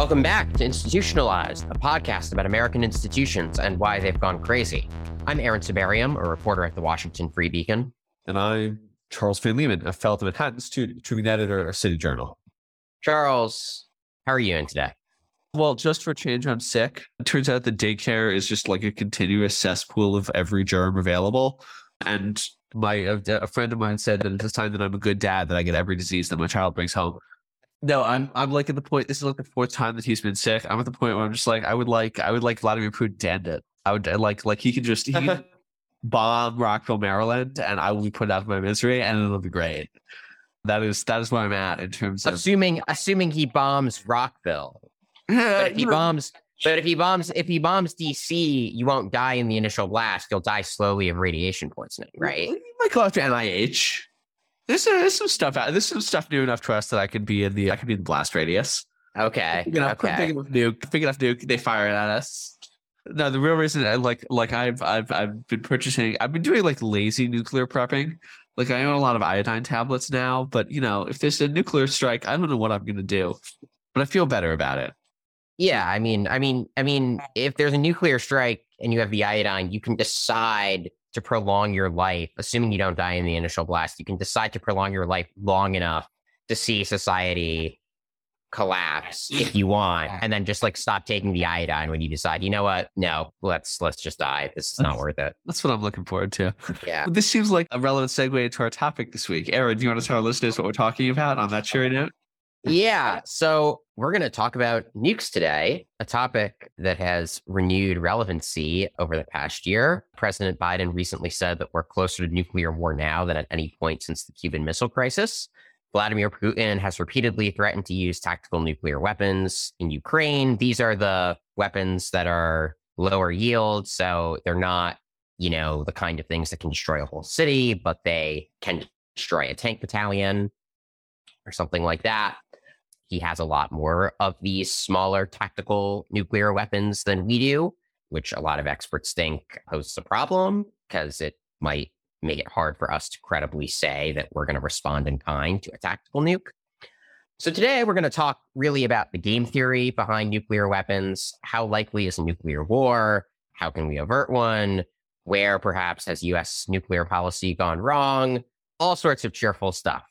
Welcome back to Institutionalized, a podcast about American institutions and why they've gone crazy. I'm Aaron Sibarium, a reporter at the Washington Free Beacon. And I'm Charles Fain Lehman, a fellow at the Manhattan Institute, contributing editor at City Journal. Charles, how are you in today? Well, just for change, I'm sick. It turns out the daycare is just like a continuous cesspool of every germ available. And my a, friend of mine said that it's time that I'm a good dad that I get every disease that my child brings home. No, I'm I'm like at the point. This is like the fourth time that he's been sick. I'm at the point where I'm just like, I would like I would like Vladimir Putin to end it. I would like like he can just he bomb Rockville, Maryland, and I will be put out of my misery, and it'll be great. That is that is where I'm at in terms of assuming assuming he bombs Rockville. but if he bombs, but if he bombs, if he bombs DC, you won't die in the initial blast. You'll die slowly of radiation poisoning, right? You might go after NIH. There's, uh, there's some stuff out. There's some stuff new enough to us that I could be in the I could be in the blast radius. Okay. Big enough, okay. Big enough nuke. Big enough nuke. They fire it at us. No, the real reason I like like I've I've I've been purchasing. I've been doing like lazy nuclear prepping. Like I own a lot of iodine tablets now, but you know, if there's a nuclear strike, I don't know what I'm gonna do. But I feel better about it. Yeah, I mean, I mean, I mean, if there's a nuclear strike and you have the iodine, you can decide to prolong your life, assuming you don't die in the initial blast. You can decide to prolong your life long enough to see society collapse if you want, and then just like stop taking the iodine when you decide, you know what? No, let's let's just die. This is not worth it. That's what I'm looking forward to. Yeah. This seems like a relevant segue into our topic this week. Aaron, do you want to tell our listeners what we're talking about on that cheery note? Yeah. So we're going to talk about nukes today, a topic that has renewed relevancy over the past year. President Biden recently said that we're closer to nuclear war now than at any point since the Cuban Missile Crisis. Vladimir Putin has repeatedly threatened to use tactical nuclear weapons in Ukraine. These are the weapons that are lower yield, so they're not, you know, the kind of things that can destroy a whole city, but they can destroy a tank battalion or something like that he has a lot more of these smaller tactical nuclear weapons than we do, which a lot of experts think poses a problem because it might make it hard for us to credibly say that we're going to respond in kind to a tactical nuke. So today we're going to talk really about the game theory behind nuclear weapons. How likely is a nuclear war? How can we avert one? Where perhaps has US nuclear policy gone wrong? All sorts of cheerful stuff.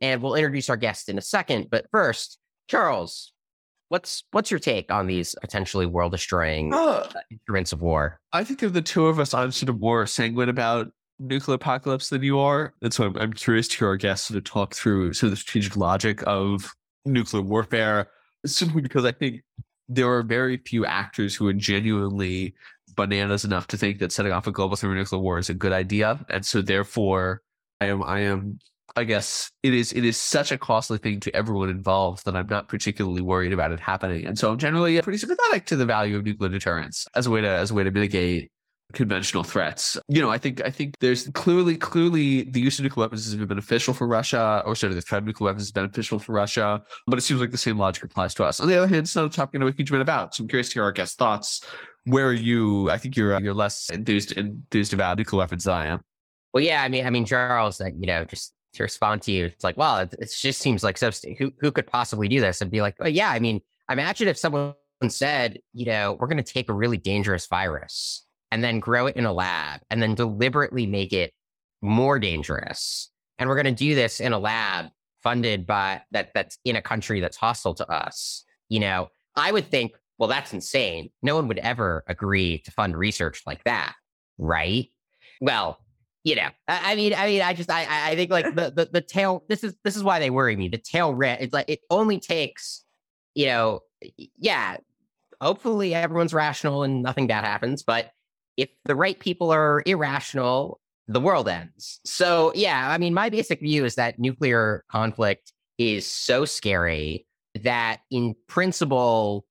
And we'll introduce our guest in a second. But first, Charles, what's what's your take on these potentially world destroying uh, instruments of war? I think of the two of us, I'm sort of more sanguine about nuclear apocalypse than you are. And so I'm, I'm curious to hear our guests sort of talk through sort of the strategic logic of nuclear warfare, simply because I think there are very few actors who are genuinely bananas enough to think that setting off a global thermonuclear war is a good idea. And so therefore I am I am I guess it is it is such a costly thing to everyone involved that I'm not particularly worried about it happening. And so I'm generally pretty sympathetic to the value of nuclear deterrence as a way to as a way to mitigate conventional threats. You know, I think I think there's clearly clearly the use of nuclear weapons has been beneficial for Russia, or sort of the threat of nuclear weapons is beneficial for Russia. But it seems like the same logic applies to us. On the other hand, it's not a topic I know a huge bit about. So I'm curious to hear our guest thoughts. Where are you? I think you're uh, you're less enthused enthused about nuclear weapons than I am. Well, yeah, I mean, I mean, Charles, that you know, just to respond to you. It's like, well, it, it just seems like so. Who who could possibly do this? And be like, oh yeah, I mean, imagine if someone said, you know, we're going to take a really dangerous virus and then grow it in a lab and then deliberately make it more dangerous, and we're going to do this in a lab funded by that that's in a country that's hostile to us. You know, I would think, well, that's insane. No one would ever agree to fund research like that, right? Well, you know, I, I, mean, I mean, I just, I, I think like the, the, the tail. This is this is why they worry me. The tail red. It's like it only takes, you know, yeah. Hopefully, everyone's rational and nothing bad happens. But if the right people are irrational, the world ends. So yeah, I mean, my basic view is that nuclear conflict is so scary that in principle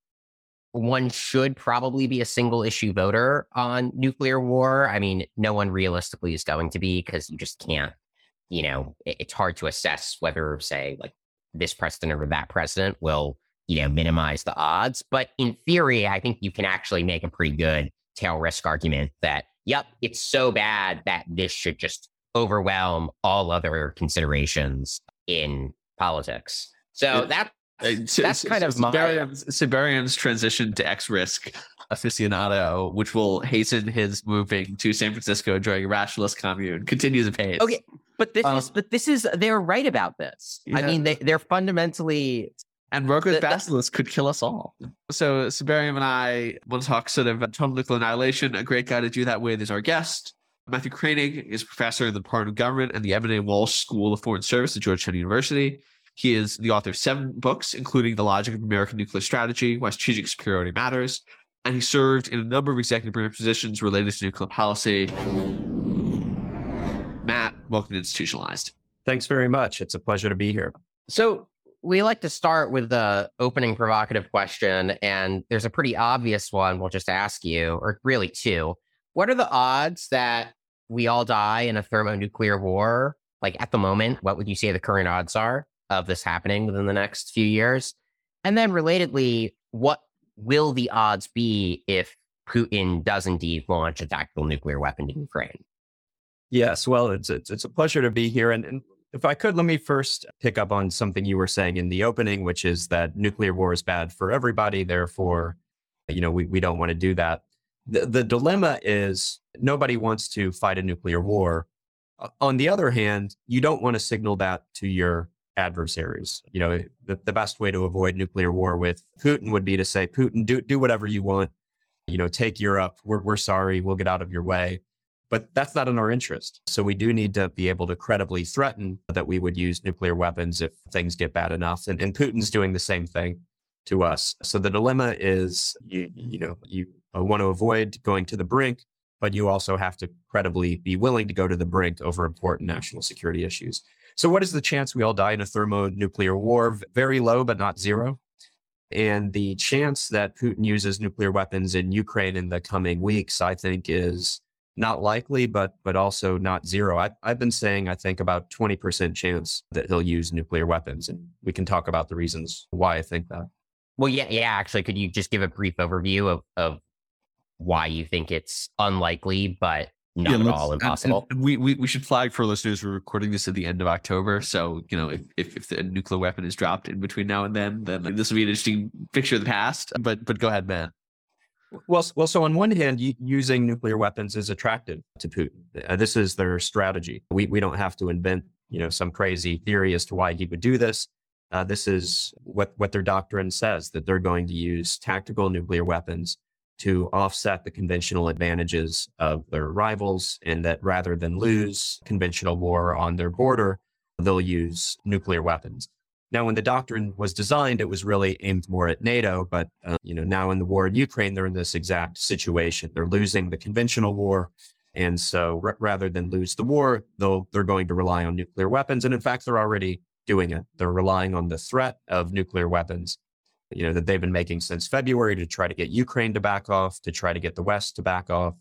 one should probably be a single issue voter on nuclear war. I mean, no one realistically is going to be because you just can't, you know, it's hard to assess whether, say, like this president or that president will, you know, minimize the odds. But in theory, I think you can actually make a pretty good tail risk argument that, yep, it's so bad that this should just overwhelm all other considerations in politics. So that That's kind of my- Sibarium's, Sibarium's transition to X Risk aficionado, which will hasten his moving to San Francisco during a rationalist commune, continues apace. Okay, but this Um, is but this is they're right about this. I mean, they they're fundamentally And Roko's The- the- basilisk could kill us all. So Sibarium and I will talk sort of total nuclear annihilation. A great guy to do that with is our guest. Matthew Kroenig is professor in the Department of Government and the Edmund A. Walsh School of Foreign Service at Georgetown University. He is the author of seven books, including The Logic of American Nuclear Strategy, Why Strategic Superiority Matters, and he served in a number of executive positions related to nuclear policy. Matt, welcome to Institutionalized. Thanks very much. It's a pleasure to be here. So we like to start with the opening provocative question, and there's a pretty obvious one we'll just ask you, or really two. What are the odds that we all die in a thermonuclear war? Like at the moment, what would you say the current odds are of this happening within the next few years? And then relatedly, what will the odds be if Putin does indeed launch a tactical nuclear weapon in Ukraine? Yes, well, it's it's, it's a pleasure to be here. And, and if I could, let me first pick up on something you were saying in the opening, which is that nuclear war is bad for everybody. Therefore, you know, we, we don't want to do that. The, the dilemma is nobody wants to fight a nuclear war. On the other hand, you don't want to signal that to your adversaries. You know, the, the best way to avoid nuclear war with Putin would be to say, Putin, do, do whatever you want. You know, take Europe. We're, we're sorry. We'll get out of your way but that's not in our interest. So we do need to be able to credibly threaten that we would use nuclear weapons if things get bad enough. And, and Putin's doing the same thing to us. So the dilemma is, you, you know, you uh, want to avoid going to the brink, but you also have to credibly be willing to go to the brink over important national security issues. So what is the chance we all die in a thermonuclear war? Very low, but not zero. And the chance that Putin uses nuclear weapons in Ukraine in the coming weeks, I think, is not likely, but but also not zero. I, I've been saying I think about twenty percent chance that he'll use nuclear weapons, and we can talk about the reasons why I think that. Well, yeah, yeah. Actually, could you just give a brief overview of of why you think it's unlikely, but not Yeah, at all and- impossible? and we, we we should flag for listeners we're recording this at the end of October. So, you know, if, if if the nuclear weapon is dropped in between now and then, then this will be an interesting picture of the past. But but go ahead, man. Well, s- well. So on one hand, using nuclear weapons is attractive to Putin. Uh, this is their strategy. We we don't have to invent you know some crazy theory as to why he would do this. Uh, this is what what their doctrine says that they're going to use tactical nuclear weapons to offset the conventional advantages of their rivals, and that rather than lose conventional war on their border, they'll use nuclear weapons. Now, when the doctrine was designed, it was really aimed more at NATO, but uh, you know now in the war in Ukraine, they're in this exact situation. They're losing the conventional war, and so r- rather than lose the war, they'll they're going to rely on nuclear weapons, and in fact, they're already doing it. They're relying on the threat of nuclear weapons, you know, that they've been making since February to try to get Ukraine to back off, to try to get the West to back off.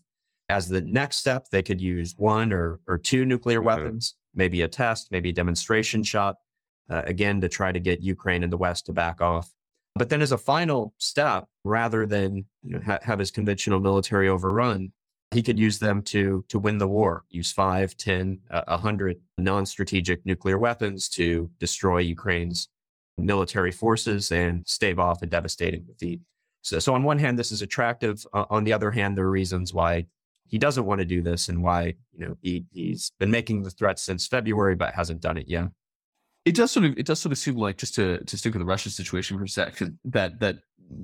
As the next step, they could use one or or two nuclear Mhm. weapons, maybe a test, maybe a demonstration shot uh, again to try to get Ukraine and the West to back off. But then, as a final step, rather than you know, ha- have his conventional military overrun, he could use them to to win the war. Use five, ten, uh, a hundred non-strategic nuclear weapons to destroy Ukraine's military forces and stave off a devastating defeat. So, so on one hand, this is attractive. Uh, on the other hand, there are reasons why he doesn't want to do this and why you know he he's been making the threat since February but hasn't done it yet. It does sort of it does sort of seem like just to to stick with the Russia situation for a second that that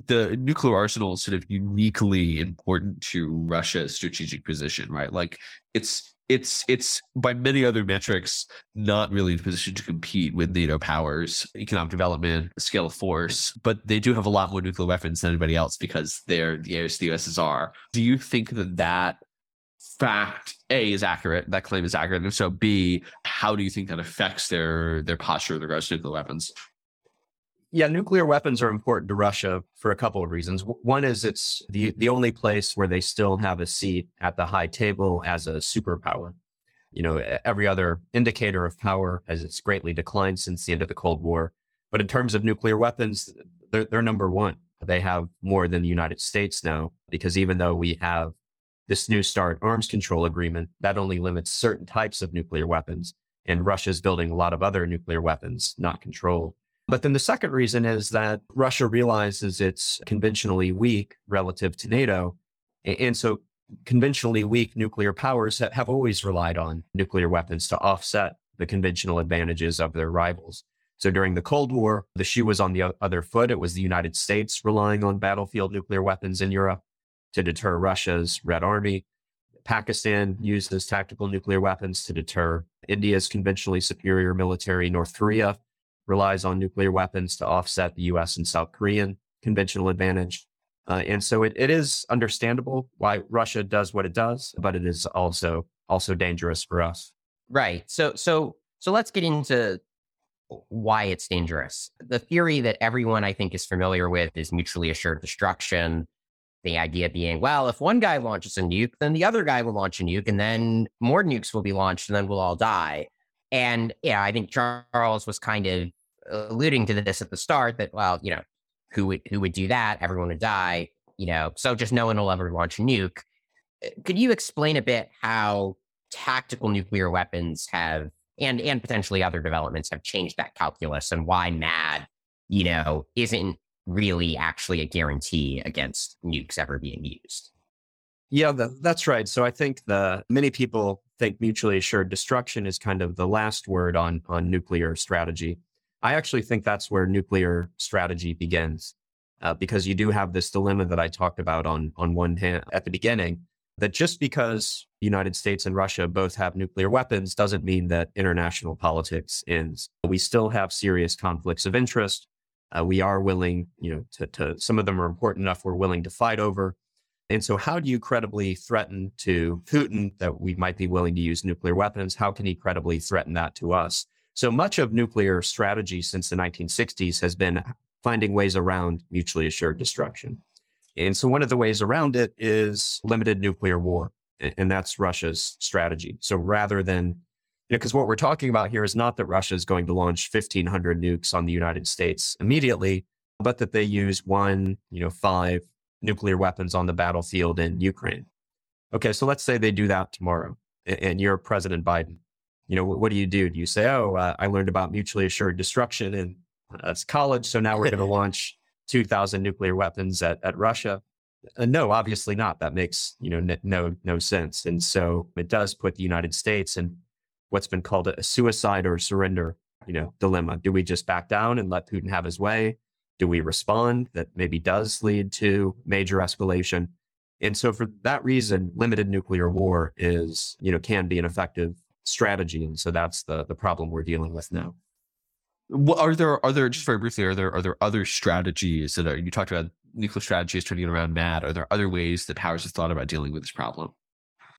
the nuclear arsenal is sort of uniquely important to Russia's strategic position, right? Like it's it's it's by many other metrics not really in a position to compete with NATO powers, economic development, scale of force, but they do have a lot more nuclear weapons than anybody else because they're the heirs to the USSR. Do you think that that fact A is accurate, that claim is accurate, and so, B, how do you think that affects their their posture with regards to nuclear weapons? Yeah, nuclear weapons are important to Russia for a couple of reasons. One is it's the, the only place where they still have a seat at the high table as a superpower. You know, every other indicator of power has it's greatly declined since the end of the Cold War. But in terms of nuclear weapons, they're, they're number one. They have more than the United States now, because even though we have this New START arms control agreement, that only limits certain types of nuclear weapons. And Russia's building a lot of other nuclear weapons, not controlled. But then the second reason is that Russia realizes it's conventionally weak relative to NATO. And so conventionally weak nuclear powers have always relied on nuclear weapons to offset the conventional advantages of their rivals. So during the Cold War, the shoe was on the other foot. It was the United States relying on battlefield nuclear weapons in Europe to deter Russia's Red Army. Pakistan used those tactical nuclear weapons to deter India's conventionally superior military. North Korea relies on nuclear weapons to offset the US and South Korean conventional advantage. Uh, and so it, it is understandable why Russia does what it does, but it is also also dangerous for us. Right. So so so let's get into why it's dangerous. The theory that everyone I think is familiar with is mutually assured destruction. The idea being, well, if one guy launches a nuke, then the other guy will launch a nuke, and then more nukes will be launched, and then we'll all die. And yeah, I think Charles was kind of alluding to this at the start that, well, you know, who would who would do that? Everyone would die, you know. So just no one will ever launch a nuke. Uh, could you explain a bit how tactical nuclear weapons have and and potentially other developments have changed that calculus and why MAD, you know, isn't really actually a guarantee against nukes ever being used? Yeah, that's right. So I think the many people think mutually assured destruction is kind of the last word on on nuclear strategy. I actually think that's where nuclear strategy begins, uh, because you do have this dilemma that I talked about on on one hand at the beginning. That just because the United States and Russia both have nuclear weapons doesn't mean that international politics ends. We still have serious conflicts of interest. Uh, we are willing, you know, to, to some of them are important enough we're willing to fight over. And so, how do you credibly threaten to Putin that we might be willing to use nuclear weapons? How can he credibly threaten that to us? So much of nuclear strategy since the 1960s has been finding ways around mutually assured destruction. And so one of the ways around it is limited nuclear war. And that's Russia's strategy. So rather than, you know, because what we're talking about here is not that Russia is going to launch 1,500 nukes on the United States immediately, but that they use one, you know, five nuclear weapons on the battlefield in Ukraine. Okay, so let's say they do that tomorrow and you're President Biden you know, what, do you do? Do you say, oh, uh, I learned about mutually assured destruction in uh, college, so now we're going to launch 2,000 nuclear weapons at, at Russia? Uh, no, obviously not. That makes you know n- no no sense. And so it does put the United States in what's been called a suicide or surrender you know dilemma. Do we just back down and let Putin have his way? Do we respond? That maybe does lead to major escalation. And so for that reason, limited nuclear war is you know can be an effective strategy. And so that's the the problem we're dealing with now. What are there are there just very briefly are there are there other strategies that are you talked about nuclear strategies turning around mad are there other ways that powers have thought about dealing with this problem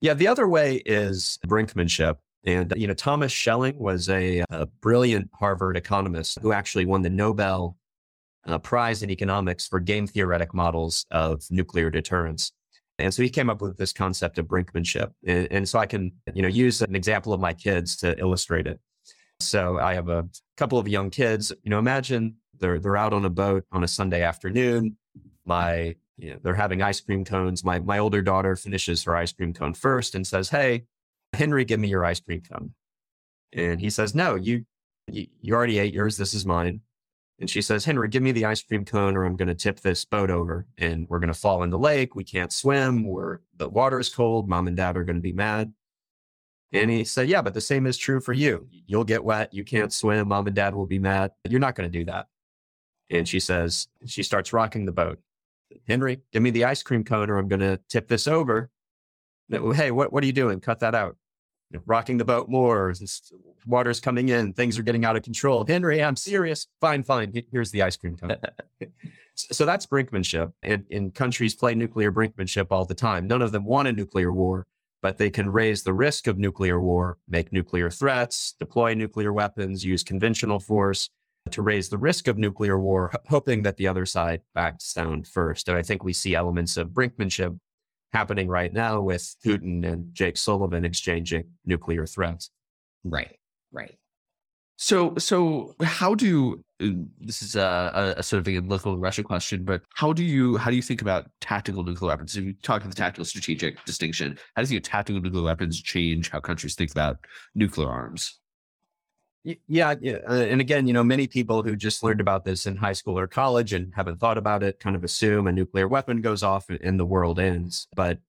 yeah the other way is brinkmanship and you know thomas schelling was a, a brilliant harvard economist who actually won the nobel uh, prize in economics for game theoretic models of nuclear deterrence and so he came up with this concept of brinkmanship. And, and, so I can, you know, use an example of my kids to illustrate it. So I have a couple of young kids, you know, imagine they're, they're out on a boat on a Sunday afternoon. My, you know, they're having ice cream cones. My, my older daughter finishes her ice cream cone first and says, Hey, Henry, give me your ice cream cone. And he says, no, you, you, you already ate yours. This is mine. And she says, Henry, give me the ice cream cone or I'm going to tip this boat over and we're going to fall in the lake. We can't swim. We're, the water is cold. Mom and dad are going to be mad. And he said, Yeah, but the same is true for you. You'll get wet. You can't swim. Mom and dad will be mad. You're not going to do that. And she says, She starts rocking the boat. Henry, give me the ice cream cone or I'm going to tip this over. Hey, what, what are you doing? Cut that out know, rocking the boat more. This water's coming in. Things are getting out of control. Henry, I'm serious. Fine, fine. Here's the ice cream cone. so that's brinkmanship. And, and countries play nuclear brinkmanship all the time. None of them want a nuclear war, but they can raise the risk of nuclear war, make nuclear threats, deploy nuclear weapons, use conventional force to raise the risk of nuclear war, hoping that the other side backs down first. And I think we see elements of brinkmanship happening right now with Putin and Jake Sullivan exchanging nuclear threats. Right, right. So, so how do this is a, a, sort of a local Russia question, but how do you how do you think about tactical nuclear weapons? If you talk about the tactical strategic distinction, how does your tactical nuclear weapons change how countries think about nuclear arms? Yeah, yeah. Uh, and again, you know, many people who just learned about this in high school or college and haven't thought about it kind of assume a nuclear weapon goes off and the world ends. But,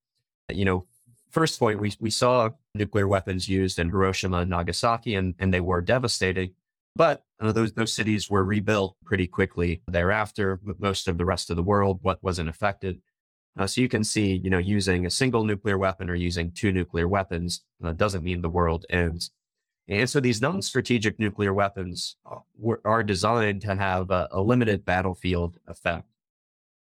you know, first point, we, we saw nuclear weapons used in Hiroshima and Nagasaki, and, and they were devastating. But uh, those, those cities were rebuilt pretty quickly thereafter. Most of the rest of the world what wasn't affected. Uh, so you can see, you know, using a single nuclear weapon or using two nuclear weapons uh, doesn't mean the world ends. And so these non-strategic nuclear weapons uh, are designed to have a, a limited battlefield effect.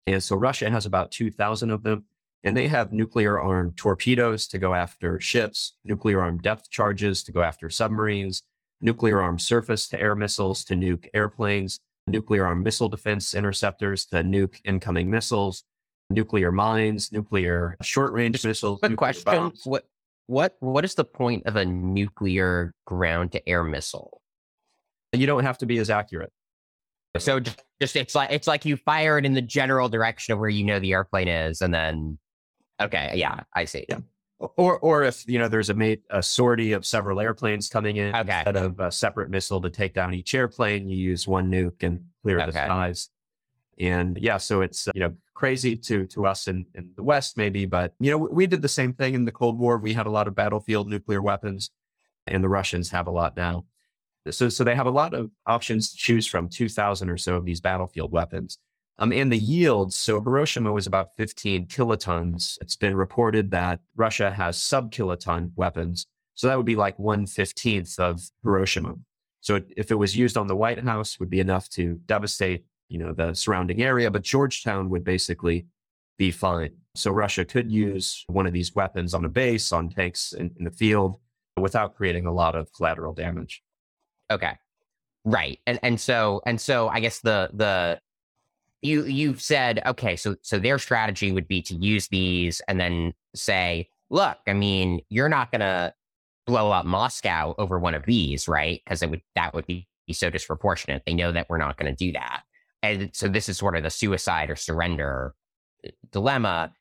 And so Russia has about 2,000 of them, and they have nuclear armed torpedoes to go after ships, nuclear armed depth charges to go after submarines, nuclear armed surface to air missiles to nuke airplanes, nuclear armed missile defense interceptors to nuke incoming missiles, nuclear mines, nuclear short range missiles. Quick question. Bombs. What what what is the point of a nuclear ground to air missile? You don't have to be as accurate. So just, just it's like it's like you fire it in the general direction of where you know the airplane is, and then okay, yeah, I see. Yeah. Or or if you know there's a mate a sortie of several airplanes coming in okay. instead of a separate missile to take down each airplane, you use one nuke and clear okay. the skies. And yeah, so it's you know crazy to to us in, in the West, maybe. But you know, we did the same thing in the Cold War. We had a lot of battlefield nuclear weapons, and the Russians have a lot now. So so they have a lot of options to choose from. Two thousand or so of these battlefield weapons. Um, and the yields. So Hiroshima was about 15 kilotons. It's been reported that Russia has sub kiloton weapons. So that would be like one fifteenth of Hiroshima. So if it was used on the White House, would be enough to devastate you know, the surrounding area, but Georgetown would basically be fine. So Russia could use one of these weapons on a base, on tanks in, in the field, without creating a lot of collateral damage. Okay. Right. And and so and so I guess the the you you've said okay so so their strategy would be to use these and then say look I mean you're not going to blow up Moscow over one of these right because it would that would be so disproportionate they know that we're not going to do that and so this is sort of the suicide or surrender uh, dilemma.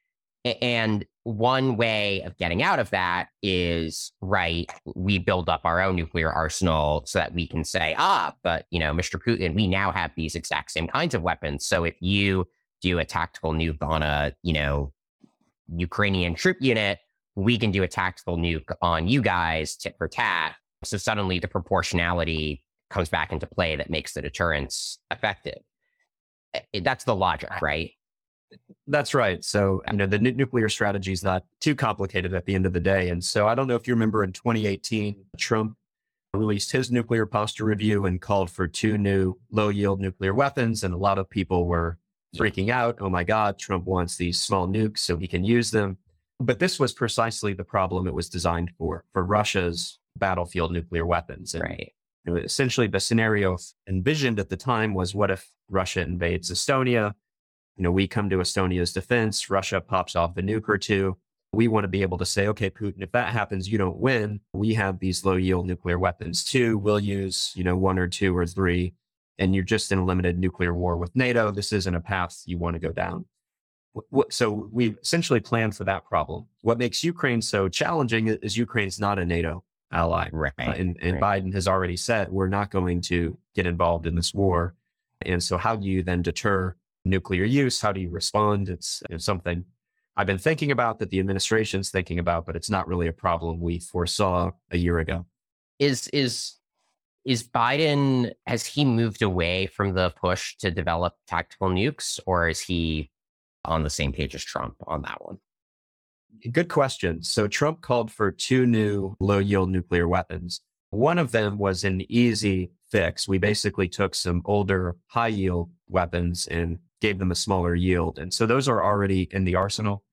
And one way of getting out of that is right, we build up our own nuclear arsenal so that we can say, ah, but you know, Mr. Putin, we now have these exact same kinds of weapons. So if you do a tactical nuke on a, you know, Ukrainian troop unit, we can do a tactical nuke on you guys tit for tat. So suddenly the proportionality comes back into play that makes the deterrence effective. Eh, that's the logic, right? That's right. So, you know, the n- nuclear strategy is not too complicated at the end of the day. And so I don't know if you remember in 2018, Trump released his nuclear posture review and called for two new low yield nuclear weapons. And a lot of people were freaking out. Oh my God, Trump wants these small nukes so he can use them. But this was precisely the problem it was designed for, for Russia's battlefield nuclear weapons. And right know, essentially the scenario envisioned at the time was what if Russia invades Estonia? You know, we come to Estonia's defense, Russia pops off a nuke or two. We want to be able to say, okay, Putin, if that happens, you don't win. We have these low yield nuclear weapons too. We'll use, you know, one or two or three. And you're just in a limited nuclear war with NATO. This isn't a path you want to go down. So we essentially planned for that problem. What makes Ukraine so challenging is Ukraine's not a NATO ally. Right. Uh, and, and right. Biden has already said, we're not going to get involved in this war. And so, how do you then deter nuclear use? How do you respond? It's, it's something I've been thinking about that the administration's thinking about, but it's not really a problem we foresaw a year ago. Is, is, is Biden, has he moved away from the push to develop tactical nukes, or is he on the same page as Trump on that one? Good question. So Trump called for two new low yield nuclear weapons. One of them was an easy fix. We basically took some older high yield weapons and gave them a smaller yield. And so those are already in the arsenal,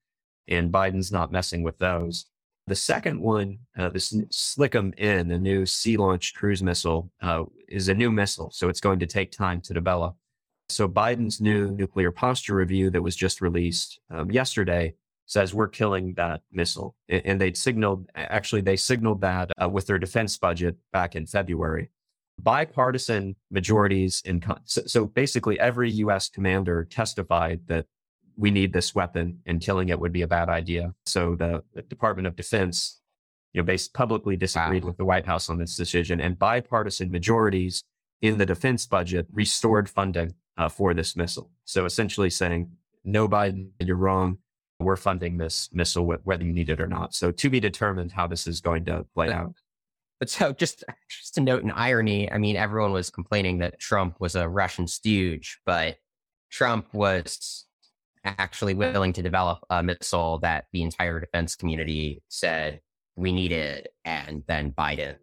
and Biden's not messing with those. The second one, uh, this SLCM-N, a new sea launched cruise missile, uh, is a new missile. So it's going to take time to develop. So Biden's new nuclear posture review that was just released um, yesterday says we're killing that missile. And they'd signaled, actually, they signaled that uh, with their defense budget back in February. Bipartisan majorities in, so, so basically every US commander testified that we need this weapon and killing it would be a bad idea. So the, the Department of Defense you know, based publicly disagreed wow. with the White House on this decision, and bipartisan majorities in the defense budget restored funding uh, for this missile. So essentially saying, no, Biden, you're wrong. We're funding this missile whether you need it or not. So to be determined how this is going to play out. But so just just to note an irony, I mean, everyone was complaining that Trump was a Russian stooge, but Trump was actually willing to develop a missile that the entire defense community said we needed. And then Biden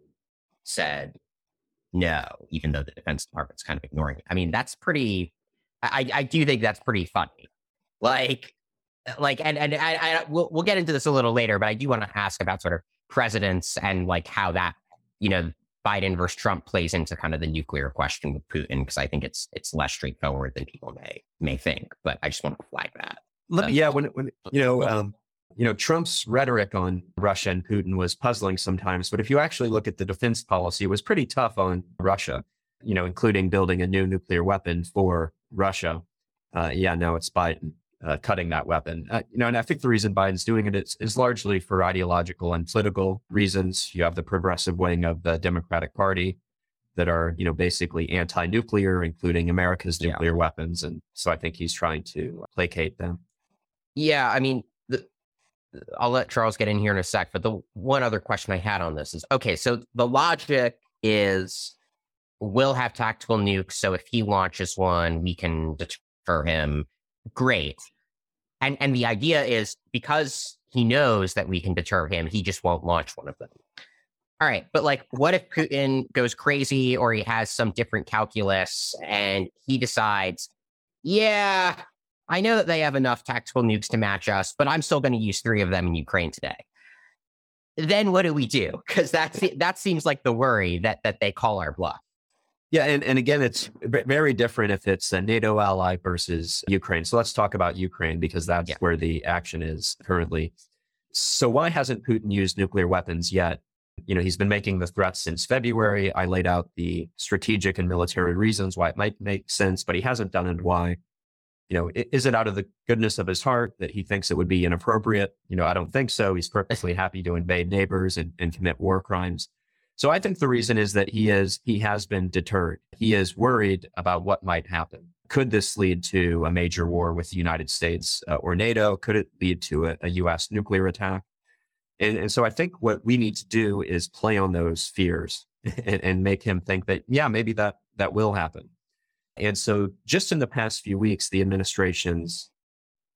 said no, even though the Defense Department's kind of ignoring it. I mean, that's pretty, I, I do think that's pretty funny. Like, like, and, and I, I, we'll, we'll get into this a little later, but I do want to ask about sort of presidents and like how that, you know, Biden versus Trump plays into kind of the nuclear question with Putin because I think it's it's less straightforward than people may may think. But I just want to flag that. Let me, yeah, when when you know, um, you know, Trump's rhetoric on Russia and Putin was puzzling sometimes, but if you actually look at the defense policy, it was pretty tough on Russia. You know, including building a new nuclear weapon for Russia. Uh, yeah, now it's Biden uh, cutting that weapon. Uh, you know, and I think the reason Biden's doing it is, is largely for ideological and political reasons. You have the progressive wing of the Democratic Party that are, you know, basically anti-nuclear, including America's nuclear yeah. weapons, and so I think he's trying to placate them. Yeah, I mean, the, I'll let Charles get in here in a sec, but the one other question I had on this is okay. So the logic is we'll have tactical nukes, so if he launches one, we can deter him. Great and and the idea is because he knows that we can deter him, he just won't launch one of them. All right, but like, what if Putin goes crazy or he has some different calculus and he decides, yeah, I know that they have enough tactical nukes to match us, but I'm still going to use three of them in Ukraine today. Then what do we do? Because that that seems like the worry that that they call our bluff. Yeah, and, and again, it's very different if it's a NATO ally versus Ukraine. So let's talk about Ukraine because that's yeah. where the action is currently. So why hasn't Putin used nuclear weapons yet? You know, he's been making the threats since February. I laid out the strategic and military reasons why it might make sense, but he hasn't done it. Why? You know, is it out of the goodness of his heart that he thinks it would be inappropriate? You know, I don't think so. He's perfectly happy to invade neighbors and, and commit war crimes. So I think the reason is that he is he has been deterred. He is worried about what might happen. Could this lead to a major war with the United States uh, or NATO? Could it lead to a, a U.S. nuclear attack? And, and, so I think what we need to do is play on those fears and, and make him think that yeah, maybe that that will happen. And so just in the past few weeks, the administration's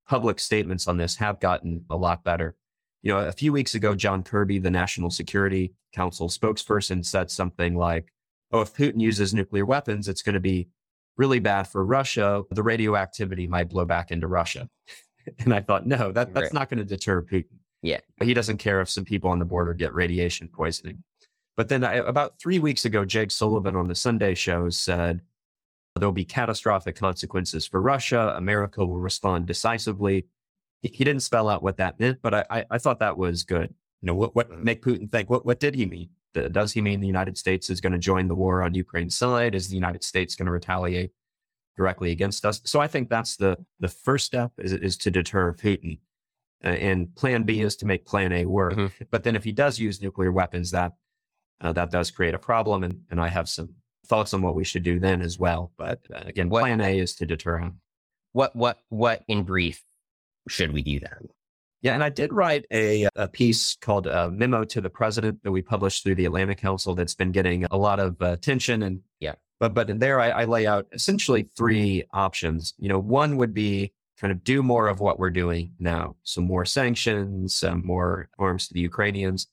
public statements on this have gotten a lot better. You know, a few weeks ago, John Kirby, the National Security Council spokesperson, said something like, oh, if Putin uses nuclear weapons, it's going to be really bad for Russia. The radioactivity might blow back into Russia. and I thought, no, that, that's right. not going to deter Putin. Yeah. He doesn't care if some people on the border get radiation poisoning. But then I, about three weeks ago, Jake Sullivan on the Sunday show said, there'll be catastrophic consequences for Russia. America will respond decisively he didn't spell out what that meant, but I, I, I thought that was good. You know, what, what make Putin think? What, what did he mean? Does he mean the United States is going to join the war on Ukraine's side? Is the United States going to retaliate directly against us? So I think that's the the first step is, is to deter Putin, uh, and Plan B is to make Plan A work. Mm-hmm. But then if he does use nuclear weapons, that uh, that does create a problem, and and I have some thoughts on what we should do then as well. But uh, again, what, Plan A is to deter him. What what what in brief should we do that? Yeah, and I did write a, a piece called a uh, Memo to the President that we published through the Atlantic Council that's been getting a lot of uh, attention. And yeah, but but in there I, I lay out essentially three options. You know, one would be kind of do more of what we're doing now, so more sanctions, some more arms to the Ukrainians.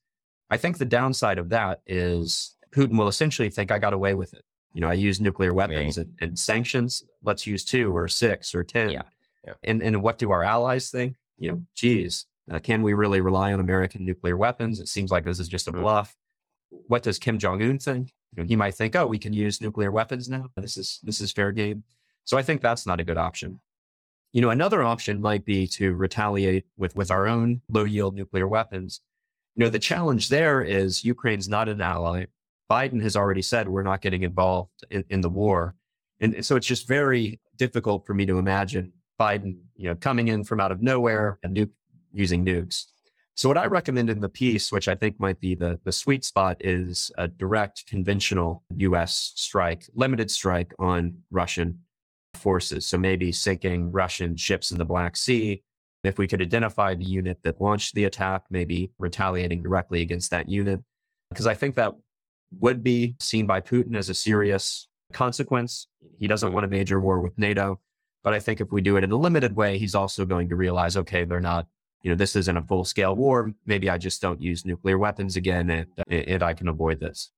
I think the downside of that is Putin will essentially think I got away with it. You know, I use nuclear weapons right. and, and, sanctions. Let's use two or six or ten. Yeah. Yeah. And, and what do our allies think? You know, geez, uh, can we really rely on American nuclear weapons? It seems like this is just a mm-hmm. bluff. What does Kim Jong Un think? You know, he might think, oh, we can use nuclear weapons now. This is this is fair game. So I think that's not a good option. You know, another option might be to retaliate with with our own low yield nuclear weapons. You know, the challenge there is Ukraine's not an ally. Biden has already said we're not getting involved in, in the war. And so it's just very difficult for me to imagine Biden, you know, coming in from out of nowhere and nuke, using nukes. So what I recommend in the piece, which I think might be the, the sweet spot, is a direct conventional US strike, limited strike on Russian forces. So maybe sinking Russian ships in the Black Sea. If we could identify the unit that launched the attack, maybe retaliating directly against that unit. Because I think that would be seen by Putin as a serious consequence. He doesn't want a major war with NATO. But I think if we do it in a limited way, he's also going to realize, okay, they're not you know, this isn't a full scale war. Maybe I just don't use nuclear weapons again and, uh, and I can avoid this.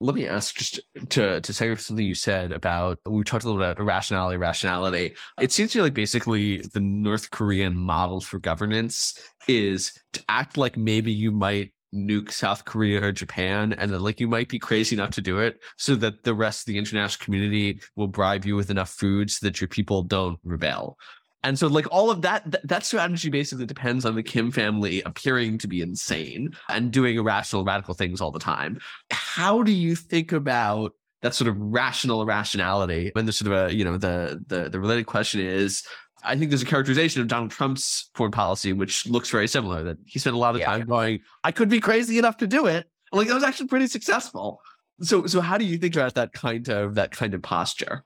Let me ask just to, to say something you said about, we talked a little bit about rationality, rationality. It seems to me like basically the North Korean model for governance is to act like maybe you might nuke South Korea or Japan, and then like you might be crazy enough to do it so that the rest of the international community will bribe you with enough food so that your people don't rebel. And so, like all of that, th- that strategy basically depends on the Kim family appearing to be insane and doing irrational, radical things all the time. How do you think about that sort of rational irrationality? And the sort of a, you know, the the the related question is, I think there's a characterization of Donald Trump's foreign policy which looks very similar. That he spent a lot of yeah. time going, "I could be crazy enough to do it." Like that was actually pretty successful. So, so how do you think about that kind of that kind of posture?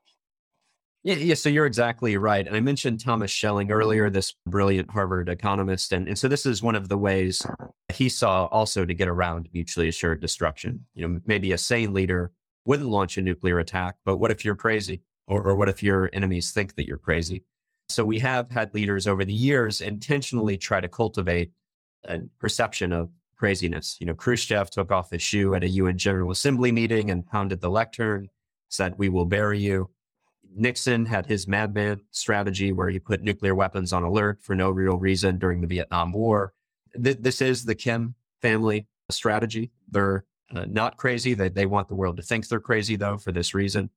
Yeah, yeah, so you're exactly right. And I mentioned Thomas Schelling earlier, this brilliant Harvard economist. And, and so this is one of the ways he saw also to get around mutually assured destruction. You know, maybe a sane leader wouldn't launch a nuclear attack, but what if you're crazy? Or, or what if your enemies think that you're crazy? So we have had leaders over the years intentionally try to cultivate a perception of craziness. You know, Khrushchev took off his shoe at a UN General Assembly meeting and pounded the lectern, said, We will bury you. Nixon had his madman strategy where he put nuclear weapons on alert for no real reason during the Vietnam War. Th- this is the Kim family strategy. They're uh, not crazy. They, they want the world to think they're crazy, though, for this reason.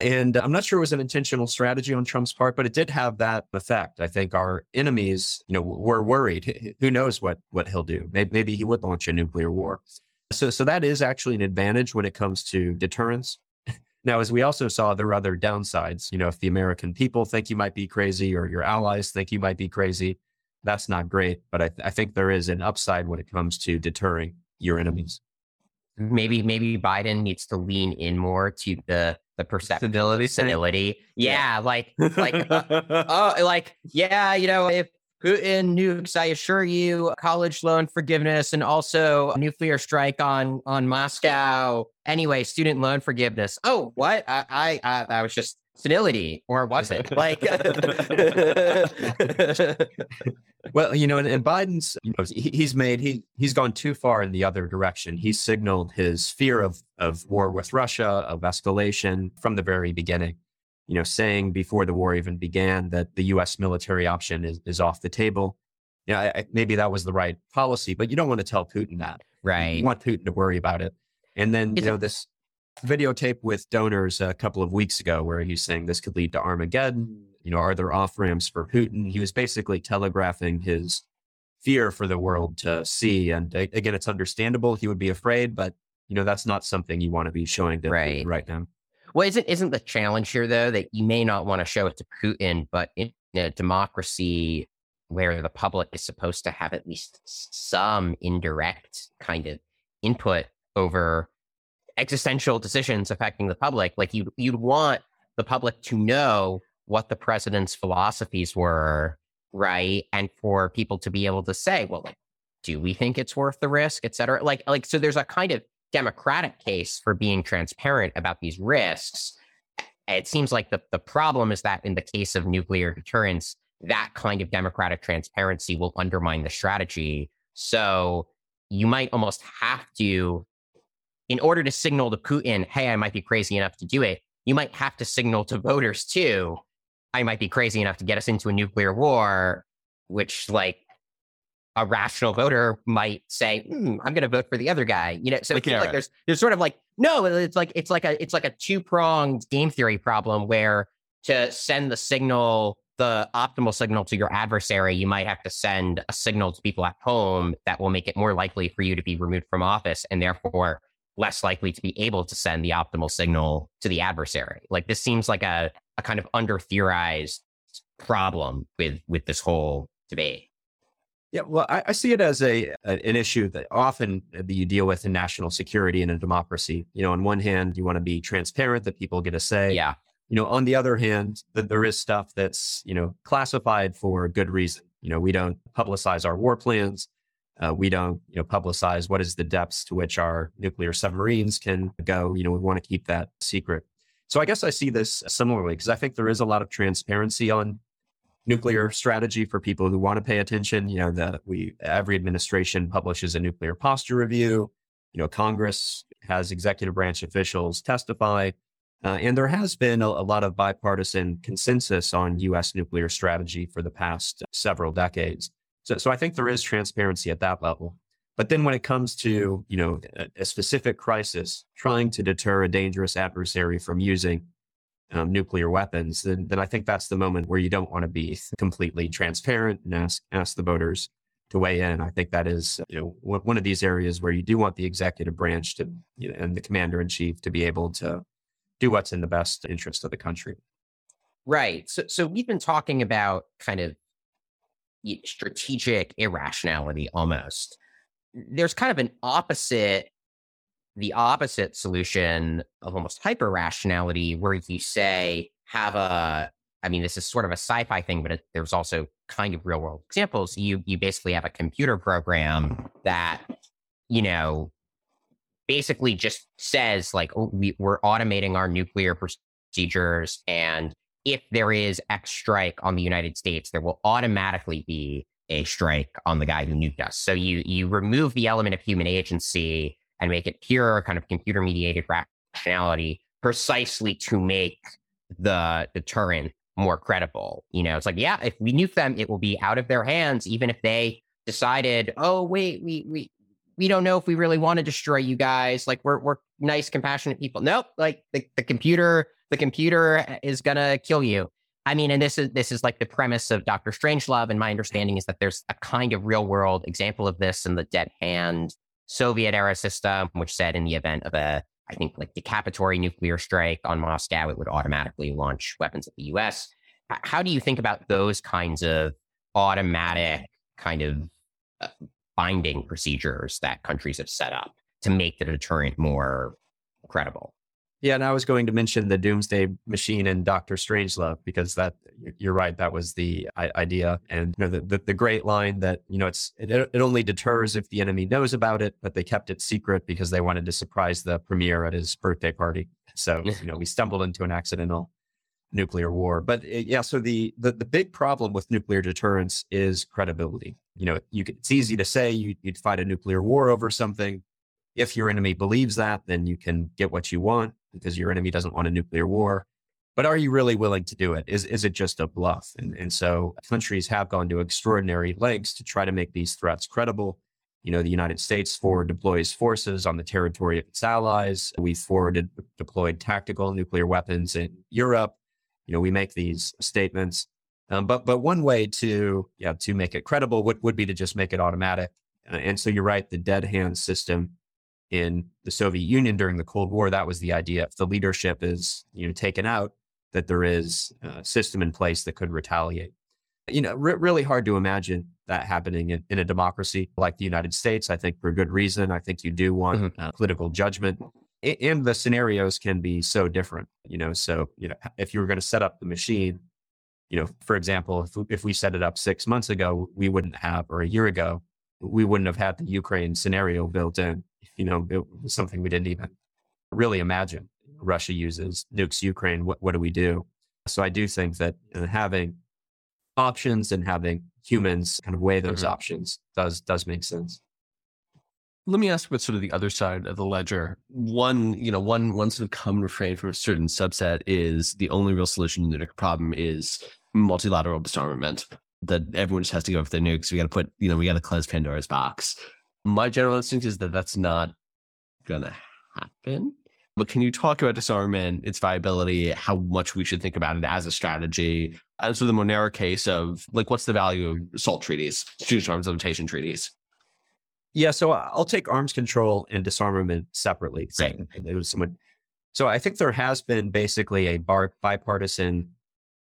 And I'm not sure it was an intentional strategy on Trump's part, but it did have that effect. I think our enemies, you know, were worried. Who knows what what he'll do? Maybe, maybe he would launch a nuclear war. So, so that is actually an advantage when it comes to deterrence. Now, as we also saw, there are other downsides. You know, if the American people think you might be crazy or your allies think you might be crazy, that's not great. But I, th- I think there is an upside when it comes to deterring your enemies. Maybe maybe Biden needs to lean in more to the the perceptibility, senility. Yeah, yeah, like like uh, oh, like yeah, you know, if Putin nukes, I assure you, college loan forgiveness and also nuclear strike on on Moscow. Anyway, student loan forgiveness. Oh, what? I I I, I was just senility, or was it like? well, you know, and, and Biden's you know, he, he's made he he's gone too far in the other direction. he signaled his fear of of war with Russia, of escalation from the very beginning you know, saying before the war even began that the U.S. military option is, is off the table. Yeah, you know, maybe that was the right policy, but you don't want to tell Putin that. Right. You want Putin to worry about it. And then, you know, this videotape with donors a couple of weeks ago where he's saying this could lead to Armageddon. You know, are there off ramps for Putin? He was basically telegraphing his fear for the world to see. And again, it's understandable. He would be afraid, but you know, that's not something you want to be showing to right. right now. Well, isn't isn't the challenge here though that you may not want to show it to Putin, but in a democracy where the public is supposed to have at least some indirect kind of input over existential decisions affecting the public, like you you'd want the public to know what the president's philosophies were, right? And for people to be able to say, well, like, do we think it's worth the risk, et cetera? Like, like so there's a kind of democratic case for being transparent about these risks. It seems like the, the problem is that in the case of nuclear deterrence, that kind of democratic transparency will undermine the strategy. So you might almost have to, in order to signal to Putin, hey, I might be crazy enough to do it, you might have to signal to voters too, I might be crazy enough to get us into a nuclear war, which like a rational voter might say, mm, "I'm going to vote for the other guy." You know, so like, it like there's there's sort of like no, it's like it's like a it's like a two pronged game theory problem where to send the signal, the optimal signal to your adversary, you might have to send a signal to people at home that will make it more likely for you to be removed from office, and therefore less likely to be able to send the optimal signal to the adversary. Like this seems like a a kind of under theorized problem with with this whole debate. Yeah, well, I, I see it as a, a, an issue that often you deal with in national security in a democracy. You know, on one hand, you want to be transparent that people get a say. Yeah. You know, on the other hand, that there is stuff that's you know classified for a good reason. You know, we don't publicize our war plans. Uh, we don't, you know, publicize what is the depths to which our nuclear submarines can go. You know, we want to keep that secret. So I guess I see this similarly because I think there is a lot of transparency on nuclear strategy for people who want to pay attention. You know, that we every administration publishes a nuclear posture review. You know, Congress has executive branch officials testify. Uh, and there has been a, a, lot of bipartisan consensus on U.S. nuclear strategy for the past several decades. So, so I think there is transparency at that level. But then when it comes to, you know, a, a specific crisis, trying to deter a dangerous adversary from using um, nuclear weapons, then, then I think that's the moment where you don't want to be completely transparent and ask, ask the voters to weigh in. I think that is, you know, one of these areas where you do want the executive branch to, you know, and the commander in chief to be able to do what's in the best interest of the country. Right. So, so we've been talking about kind of strategic irrationality almost. There's kind of an opposite the opposite solution of almost hyper rationality, where you say, have a, I mean, this is sort of a sci fi thing, but it, there's also kind of real world examples. You, you basically have a computer program that, you know, basically just says, like, oh, we, we're automating our nuclear procedures. And if there is X strike on the United States, there will automatically be a strike on the guy who nuked us. So you you remove the element of human agency and make it pure kind of computer mediated rationality precisely to make the deterrent more credible. You know, it's like, yeah, if we nuke them, it will be out of their hands, even if they decided, oh, wait, we we we don't know if we really want to destroy you guys. Like we're we're nice, compassionate people. Nope. Like the, the computer, the computer is gonna kill you. I mean, and this is this is like the premise of Doctor Strangelove. And my understanding is that there's a kind of real world example of this in the Dead Hand Soviet era system, which said in the event of a, I think, like decapitatory nuclear strike on Moscow, it would automatically launch weapons at the US. How do you think about those kinds of automatic kind of uh, binding procedures that countries have set up to make the deterrent more credible? Yeah, and I was going to mention the Doomsday Machine and Doctor Strangelove because that you're right, that was the idea, and you know the, the, the great line that you know it's it, it only deters if the enemy knows about it, but they kept it secret because they wanted to surprise the premier at his birthday party. So you know we stumbled into an accidental nuclear war. But it, yeah, so the, the the big problem with nuclear deterrence is credibility. You know, you could, it's easy to say you, you'd fight a nuclear war over something. If your enemy believes that, then you can get what you want because your enemy doesn't want a nuclear war. But are you really willing to do it? Is is it just a bluff? And and so countries have gone to extraordinary lengths to try to make these threats credible. You know, the United States forward deploys forces on the territory of its allies. We forwarded deployed tactical nuclear weapons in Europe. You know, we make these statements. Um, but but one way to yeah to make it credible would, would be to just make it automatic. And so you're right, the dead hand system in the Soviet Union during the Cold War, that was the idea. If the leadership is you know taken out, that there is a system in place that could retaliate. You know, re- really hard to imagine that happening in, in, a democracy like the United States. I think for good reason. I think you do want mm-hmm. uh, political judgment, and the scenarios can be so different. You know, so you know if you were going to set up the machine, you know, for example, if if we set it up six months ago, we wouldn't have, or a year ago, we wouldn't have had the Ukraine scenario built in you know, it was something we didn't even really imagine. Russia uses nukes Ukraine. What, what do we do? So I do think that you know, having options and having humans kind of weigh those mm-hmm. options does does make sense. Let me ask about sort of the other side of the ledger. One, you know, one one sort of common refrain from a certain subset is the only real solution to the problem is multilateral disarmament. That everyone just has to go for their nukes. We got to put, you know, we got to close Pandora's box my general instinct is that that's not gonna happen. But can you talk about disarmament, its viability, how much we should think about it as a strategy? As for the Monera case of like, what's the value of SALT treaties, strategic arms limitation treaties? Yeah, so uh, I'll take arms control and disarmament separately. Right. So I think there has been basically a bar, bipartisan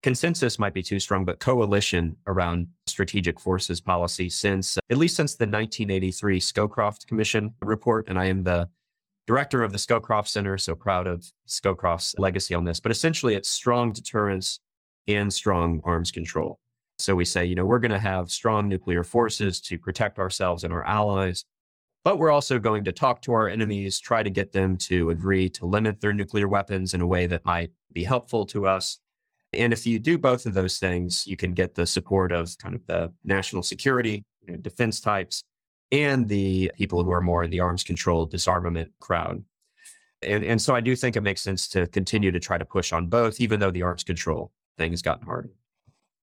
consensus might be too strong, but coalition around strategic forces policy since uh, at least since the 1983 Scowcroft Commission report. And I am the director of the Scowcroft Center, so proud of Scowcroft's legacy on this. But essentially, it's strong deterrence and strong arms control. So we say, you know, we're going to have strong nuclear forces to protect ourselves and our allies, but we're also going to talk to our enemies, try to get them to agree to limit their nuclear weapons in a way that might be helpful to us. And if you do both of those things, you can get the support of kind of the national security, you know, defense types, and the people who are more in the arms control disarmament crowd. And, and so I do think it makes sense to continue to try to push on both, even though the arms control thing has gotten harder.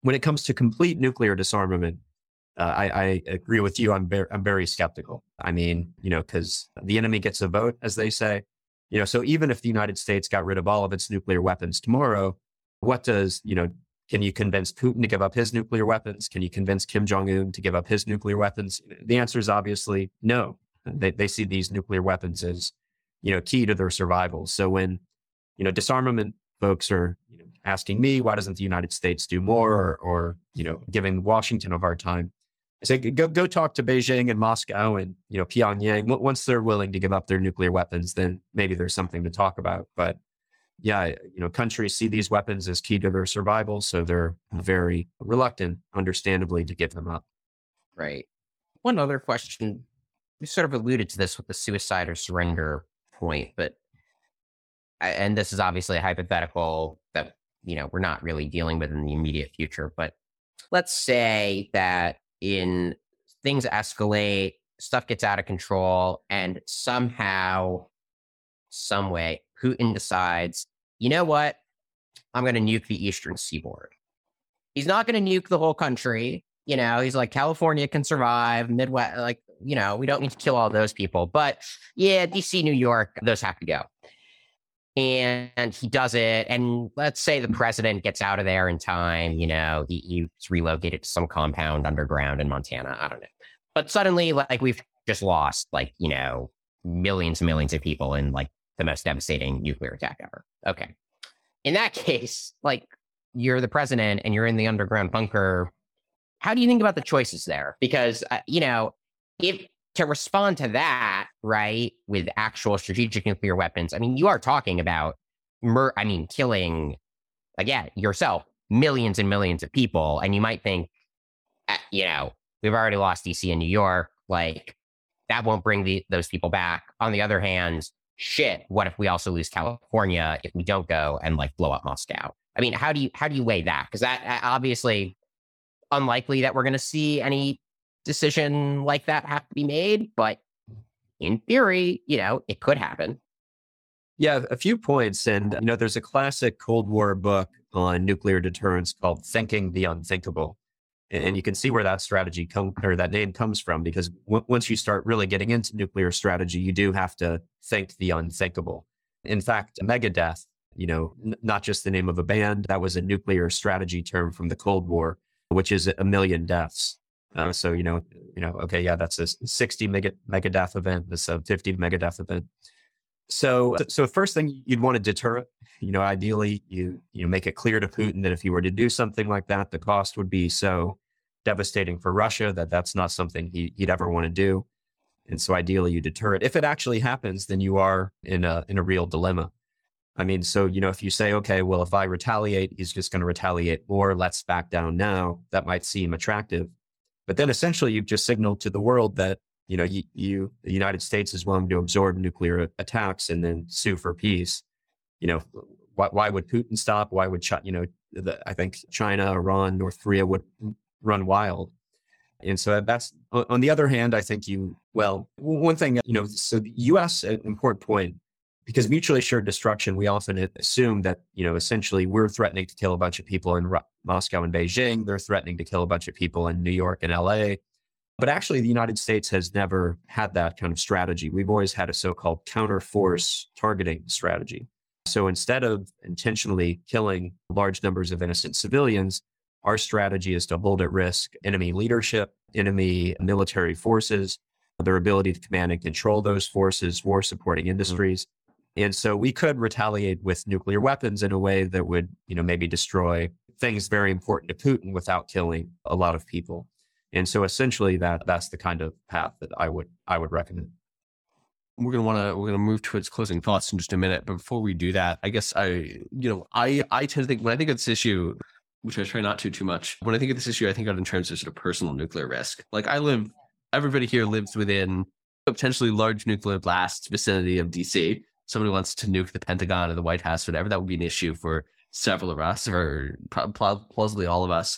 When it comes to complete nuclear disarmament, uh, I, I, agree with you. I'm I'm very skeptical. I mean, you know, because the enemy gets a vote, as they say. You know, so even if the United States got rid of all of its nuclear weapons tomorrow, what does you know can you convince Putin to give up his nuclear weapons? Can you convince Kim Jong Un to give up his nuclear weapons? The answer is obviously no. They, they see these nuclear weapons as, you know, key to their survival. So when, you know, disarmament folks are you know, asking me, why doesn't the United States do more, or, or you know, giving Washington of our time, I say go go talk to Beijing and Moscow and you know Pyongyang. Once they're willing to give up their nuclear weapons, then maybe there's something to talk about. But yeah, you know, countries see these weapons as key to their survival, so they're very reluctant, understandably, to give them up. Right. One other question, you sort of alluded to this with the suicide or surrender point, but and this is obviously a hypothetical that you know we're not really dealing with in the immediate future, but let's say that in things escalate, stuff gets out of control, and somehow, some way, Putin decides, you know what? I'm going to nuke the eastern seaboard. He's not going to nuke the whole country. You know, he's like, California can survive, Midwest, like, you know, we don't need to kill all those people. But yeah, DC, New York, those have to go. And he does it. And let's say the president gets out of there in time, you know, he, he's relocated to some compound underground in Montana. I don't know. But suddenly, like, we've just lost, like, you know, millions and millions of people in like the most devastating nuclear attack ever. Okay. In that case, like you're the president and you're in the underground bunker. How do you think about the choices there? Because, uh, you know, if to respond to that, right, with actual strategic nuclear weapons, I mean, you are talking about, mur- I mean, killing, again, yourself, millions and millions of people. And you might think, uh, you know, we've already lost DC and New York. Like, that won't bring the, those people back. On the other hand, shit, what if we also lose California if we don't go and like blow up Moscow? I mean, how do you how do you weigh that? Because that obviously unlikely that we're going to see any decision like that have to be made, but in theory, you know, it could happen. Yeah, a few points. And, you know, there's a classic Cold War book on nuclear deterrence called Thinking the Unthinkable and you can see where that strategy come or that name comes from because w- once you start really getting into nuclear strategy you do have to think the unthinkable. In fact megadeth you know n- not just the name of a band that was a nuclear strategy term from the cold war which is a million deaths. Uh, so you know you know okay yeah that's a 60 mega megadeath event this a 50 megadeath event so so first thing you'd want to deter it you know, ideally you you know, make it clear to mm-hmm. Putin that if he were to do something like that, the cost would be so devastating for Russia that that's not something he, would ever want to do. And so ideally you deter it. If it actually happens, then you are in a in a real dilemma. I mean, so you know, if you say, okay, well, if I retaliate, he's just going to retaliate more. Let's back down now. That might seem attractive, but then essentially you've just signaled to the world that you know you, you the United States is willing to absorb nuclear attacks and then sue for peace you know, why, why would Putin stop? Why would China, you know, the, I think China, Iran, North Korea would run wild. And so that's on the other hand, I think you, well, one thing, you know, so the US, an important point, because mutually assured destruction, we often assume that, you know, essentially we're threatening to kill a bunch of people in Moscow and Beijing. They're threatening to kill a bunch of people in New York and LA. But actually, the United States has never had that kind of strategy. We've always had a so called counter force targeting strategy. So instead of intentionally killing large numbers of innocent civilians, our strategy is to hold at risk enemy leadership, enemy military forces, their ability to command and control those forces, war supporting mm-hmm. industries. And so we could retaliate with nuclear weapons in a way that would, you know, maybe destroy things very important to Putin without killing a lot of people. And so essentially that that's the kind of path that I would I would recommend. We're gonna want to we're gonna move towards closing thoughts in just a minute, but before we do that, I guess I you know I I tend to think when I think of this issue, which I try not to too much. When I think of this issue, I think of in terms of sort of personal nuclear risk. Like I live, everybody here lives within potentially large nuclear blast vicinity of DC. Somebody wants to nuke the Pentagon or the White House, whatever. That would be an issue for several of us, or plausibly all of us.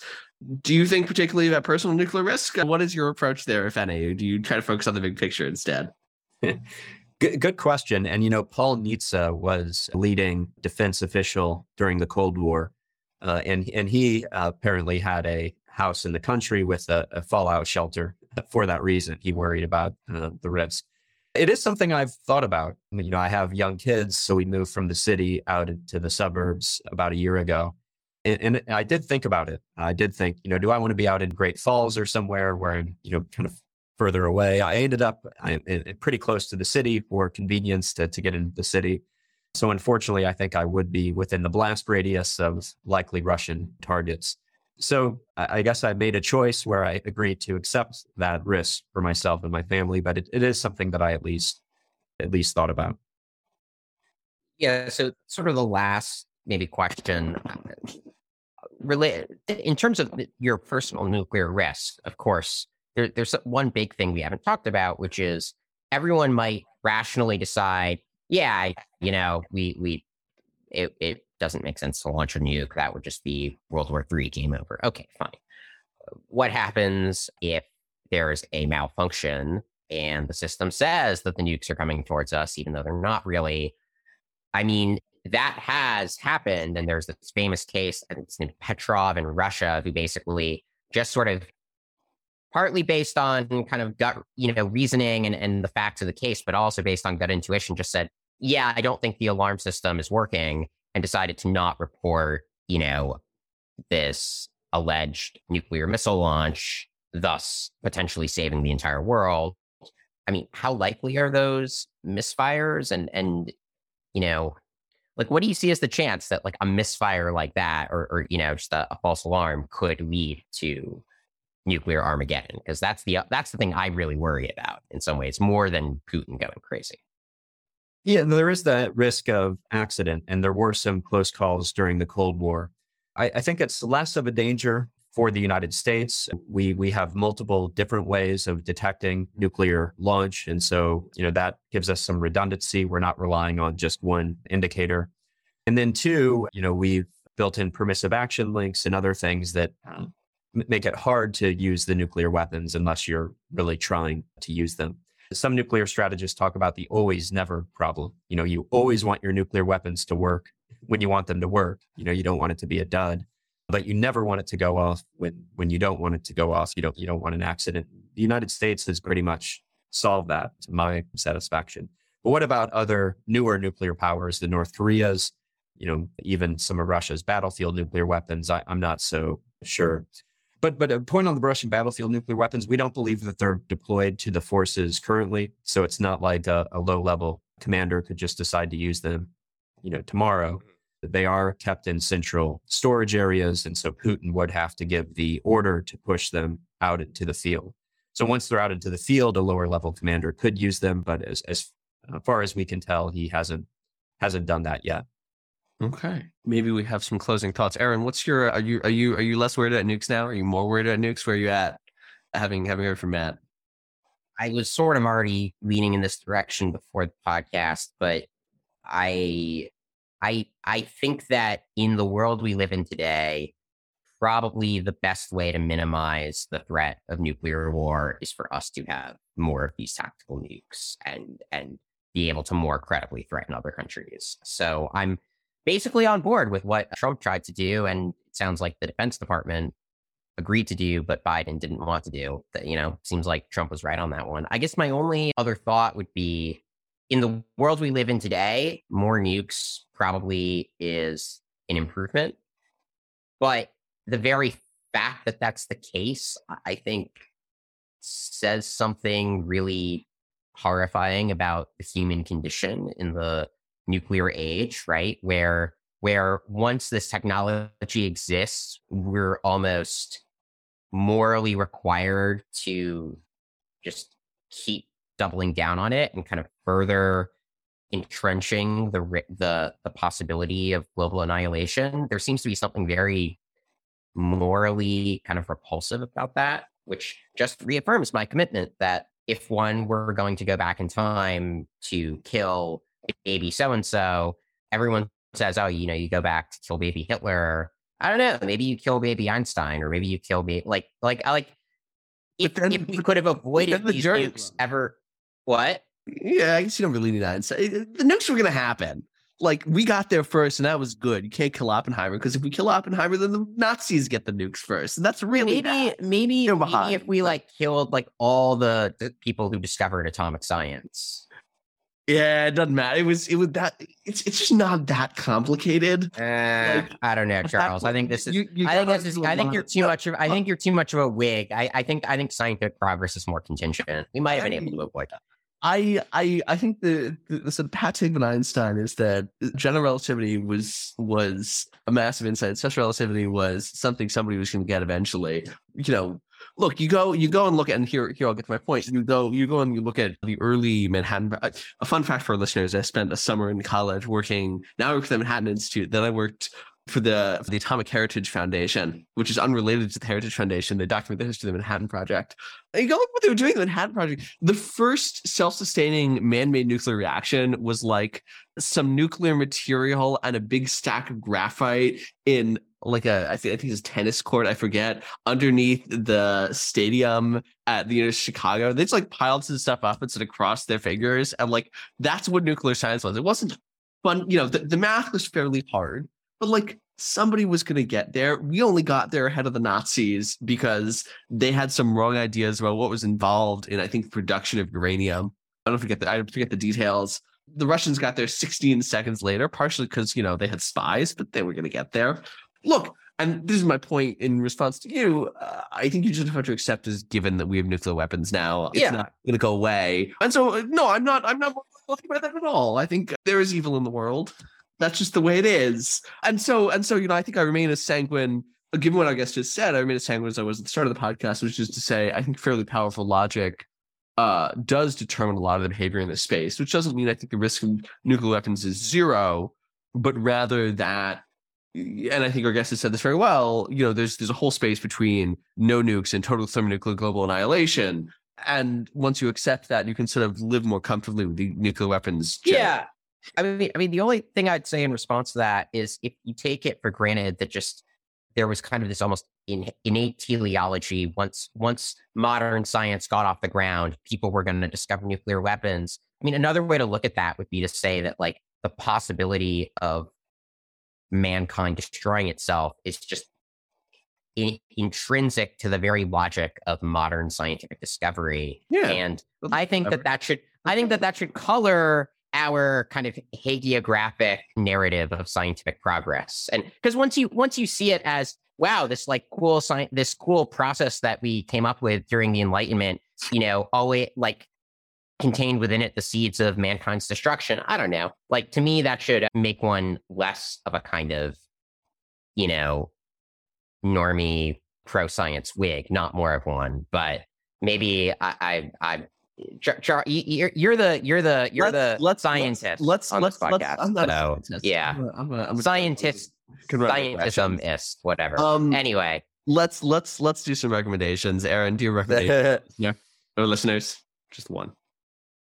Do you think particularly about personal nuclear risk? What is your approach there, if any? Do you try to focus on the big picture instead? good, good question. And, you know, Paul Nitze was leading defense official during the Cold War. Uh, and, and he uh, apparently had a house in the country with a, a, fallout shelter for that reason. He worried about uh, the risk. It is something I've thought about. You know, I have young kids, so we moved from the city out into the suburbs about a year ago. And, and I did think about it. I did think, you know, do I want to be out in Great Falls or somewhere where I'm, you know, kind of further away? I ended up pretty close to the city for convenience to, to get into the city. So unfortunately, I think I would be within the blast radius of likely Russian targets. So I guess I made a choice where I agreed to accept that risk for myself and my family, but it, it is something that I at least at least thought about. Yeah. So sort of the last maybe question in terms of your personal nuclear risk, of course, there, there's one big thing we haven't talked about, which is everyone might rationally decide, yeah, you know, we we it, it doesn't make sense to launch a nuke. That would just be World War III game over. Okay, fine. What happens if there's a malfunction and the system says that the nukes are coming towards us, even though they're not really? I mean, that has happened. And there's this famous case, think it's named Petrov in Russia, who basically just sort of partly based on kind of gut, you know, reasoning and, and the facts of the case, but also based on gut intuition, just said, yeah, I don't think the alarm system is working and decided to not report, you know, this alleged nuclear missile launch, thus potentially saving the entire world. I mean, how likely are those misfires? And and you know, like what do you see as the chance that like a misfire like that, or or you know, just a, a false alarm could lead to nuclear Armageddon? Because that's the that's the thing I really worry about in some ways more than Putin going crazy. Yeah, there is that risk of accident, and there were some close calls during the Cold War. I, I, think it's less of a danger for the United States. We we have multiple different ways of detecting nuclear launch, and so you know that gives us some redundancy. We're not relying on just one indicator. And then two, you know, we've built in permissive action links and other things that hmm. make it hard to use the nuclear weapons unless you're really trying to use them. Some nuclear strategists talk about the always never problem. You know, you always want your nuclear weapons to work when you want them to work. You know, you don't want it to be a dud, but you never want it to go off when when you don't want it to go off. You don't you don't want an accident. The United States has pretty much solved that to my satisfaction. But what about other newer nuclear powers, the North Koreas, you know, even some of Russia's battlefield nuclear weapons? I, I'm not so sure. But but a point on the Russian battlefield nuclear weapons, we don't believe that they're deployed to the forces currently. So it's not like a, a low level commander could just decide to use them, you know, tomorrow. Mm-hmm. They are kept in central storage areas, and so Putin would have to give the order to push them out into the field. So once they're out into the field, a lower level commander could use them, but as as uh, far as we can tell, he hasn't hasn't done that yet. Okay. Maybe we have some closing thoughts. Aaron, what's your are you are you are you less worried at nukes now? Are you more worried at nukes? Where are you at? Having having heard from Matt. I was sort of already leaning in this direction before the podcast, but I I I think that in the world we live in today, probably the best way to minimize the threat of nuclear war is for us to have more of these tactical nukes and and be able to more credibly threaten other countries. So I'm basically on board with what Trump tried to do. And it sounds like the Defense Department agreed to do, but Biden didn't want to do. That, you know, seems like Trump was right on that one. I guess my only other thought would be in the world we live in today, more nukes probably is an improvement. But the very fact that that's the case, I think says something really horrifying about the human condition in the nuclear age, right? Where where once this technology exists, we're almost morally required to just keep doubling down on it and kind of further entrenching the the the possibility of global annihilation. There seems to be something very morally kind of repulsive about that, which just reaffirms my commitment that if one were going to go back in time to kill baby so and so, everyone says, "Oh, you know, you go back to kill baby Hitler." I don't know. Maybe you kill baby Einstein, or maybe you kill baby like like I like. If, then, if we could have avoided the these nukes ever, what? Yeah, I guess you don't really need that. The nukes were going to happen. Like we got there first, and that was good. You can't kill Oppenheimer because if we kill Oppenheimer, then the Nazis get the nukes first, and that's really maybe bad. maybe, maybe if we like killed like all the, the people who discovered atomic science. Yeah, it doesn't matter. It was it was that it's it's just not that complicated. Uh, like, I don't know, Charles. I think this is. You, you I think this is. I think you're too much of. I think you're too much of a Whig. I, I think I think scientific progress is more contingent. We might have been able to avoid that. I I I think the the, the sort of pat take on Einstein is that general relativity was was a massive insight. Special relativity was something somebody was going to get eventually. You know, look, you go you go and look at and here here I'll get to my point. You go you go and you look at the early Manhattan. Uh, a fun fact for our listeners: I spent a summer in college working. Now I work at the Manhattan Institute. Then I worked for the for the Atomic Heritage Foundation, which is unrelated to the Heritage Foundation. They document the history of the Manhattan Project. And you go look what they were doing the Manhattan Project. The first self-sustaining man-made nuclear reaction was like some nuclear material and a big stack of graphite in like a I think I think it's a tennis court, I forget, underneath the stadium at the University of Chicago. They just like piled some stuff up and sort of crossed their fingers. And like that's what nuclear science was. It wasn't fun, you know, the, the math was fairly hard but like somebody was going to get there. We only got there ahead of the Nazis because they had some wrong ideas about what was involved in, I think, production of uranium. I don't forget the I forget the details. The Russians got there 16 seconds later, partially because you know they had spies, but they were going to get there. Look, and this is my point in response to you. Uh, I think you just have to accept as given that we have nuclear weapons now. It's yeah. not going to go away. And so, uh, no, I'm not. I'm not looking about that at all. I think there is evil in the world. That's just the way it is. And so, and so, you know, I think I remain as sanguine, given what I guess just said, I remain as sanguine as I was at the start of the podcast, which is to say, I think fairly powerful logic uh, does determine a lot of the behavior in this space, which doesn't mean I think the risk of nuclear weapons is zero, but rather that and I think our guest has said this very well. You know, there's there's a whole space between no nukes and total thermonuclear global annihilation. And once you accept that, you can sort of live more comfortably with the nuclear weapons. Yeah, I mean, I mean, the only thing I'd say in response to that is if you take it for granted that just there was kind of this almost in, innate teleology once once modern science got off the ground, people were going to discover nuclear weapons. I mean, another way to look at that would be to say that like the possibility of mankind destroying itself is just in, intrinsic to the very logic of modern scientific discovery. Yeah. And I think that that should I think that that should color our kind of hagiographic narrative of scientific progress. And because once you once you see it as wow, this like cool science, this cool process that we came up with during the Enlightenment, you know, always like contained within it the seeds of mankind's destruction. I don't know. Like to me, that should make one less of a kind of, you know, normie pro science Whig, not more of one. But maybe I, I, I Char, you're, you're the you're the you're let's, the let's, scientist. Let's on let's, this podcast. Let's, I'm not so, a scientist. Yeah, I'm a, I'm a, I'm a scientist. Scientismist, whatever. Um, anyway, let's let's let's do some recommendations. Aaron, do you recommend? yeah, our listeners, just one.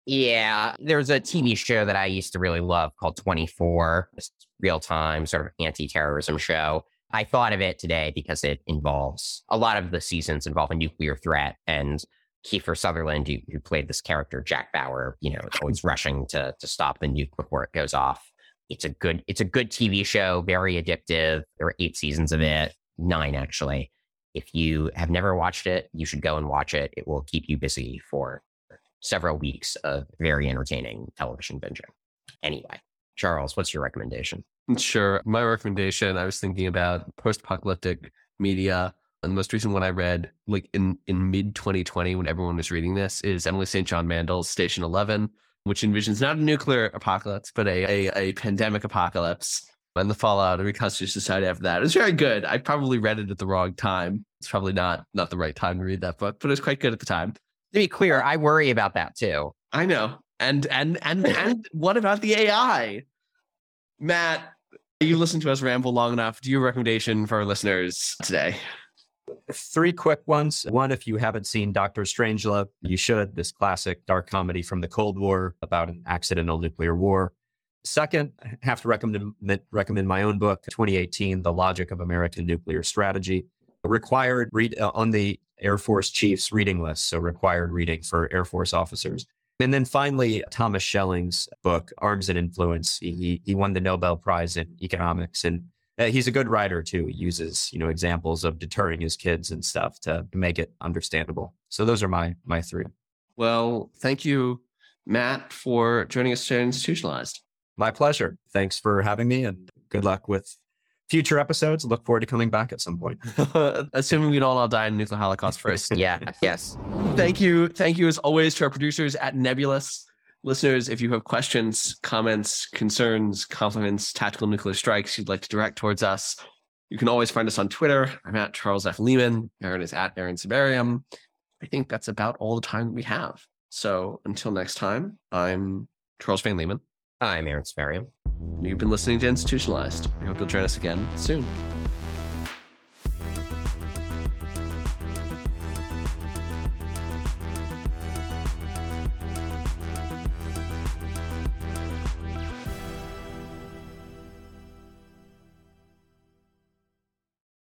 Yeah, there's a TV show that I used to really love called 24, this real time sort of anti terrorism show. I thought of it today because it involves a lot of the seasons involve a nuclear threat and Kiefer Sutherland, who, who played this character, Jack Bauer, you know, is always rushing to to stop the nuke before it goes off. It's a good it's a good TV show, very addictive. There are eight seasons of it, nine actually. If you have never watched it, you should go and watch it. It will keep you busy for several weeks of very entertaining television binging. Anyway, Charles, what's your recommendation? Sure. My recommendation, I was thinking about post apocalyptic media and the most recent one I read, like in, in mid 2020, when everyone was reading this, is Emily St. John Mandel's Station 11, which envisions not a nuclear apocalypse, but a, a, a pandemic apocalypse. and the fallout of reconstituted society after that. It's very good. I probably read it at the wrong time. It's probably not not the right time to read that book, but it was quite good at the time. To be clear, I worry about that too. I know. And and and and what about the AI? Matt, you listened to us ramble long enough. Do you have a recommendation for our listeners today? Three quick ones. One, if you haven't seen Doctor Strangelove, you should. This classic dark comedy from the Cold War about an accidental nuclear war. Second, I have to recommend recommend my own book, 2018, The Logic of American Nuclear Strategy. Required read uh, on the Air Force Chiefs reading list, so required reading for Air Force officers. And then finally, Thomas Schelling's book, Arms and Influence. He, he won the Nobel Prize in economics. And uh, he's a good writer too. He uses, you know, examples of deterring his kids and stuff to make it understandable. So those are my my three. Well, thank you, Matt, for joining us today Institutionalized. My pleasure. Thanks for having me and good luck with future episodes. Look forward to coming back at some point. Assuming we don't all die in nuclear holocaust first. yeah. Yes. Thank you. Thank you as always to our producers at Nebulous. Listeners, if you have questions, comments, concerns, compliments, tactical nuclear strikes you'd like to direct towards us, you can always find us on Twitter. I'm at Charles F. Lehman. Aaron is at Aaron Sibarium. I think that's about all the time we have. So until next time, I'm Charles Fain Lehman. I'm Aaron Sibarium. You've been listening to Institutionalized. We hope you'll join us again soon.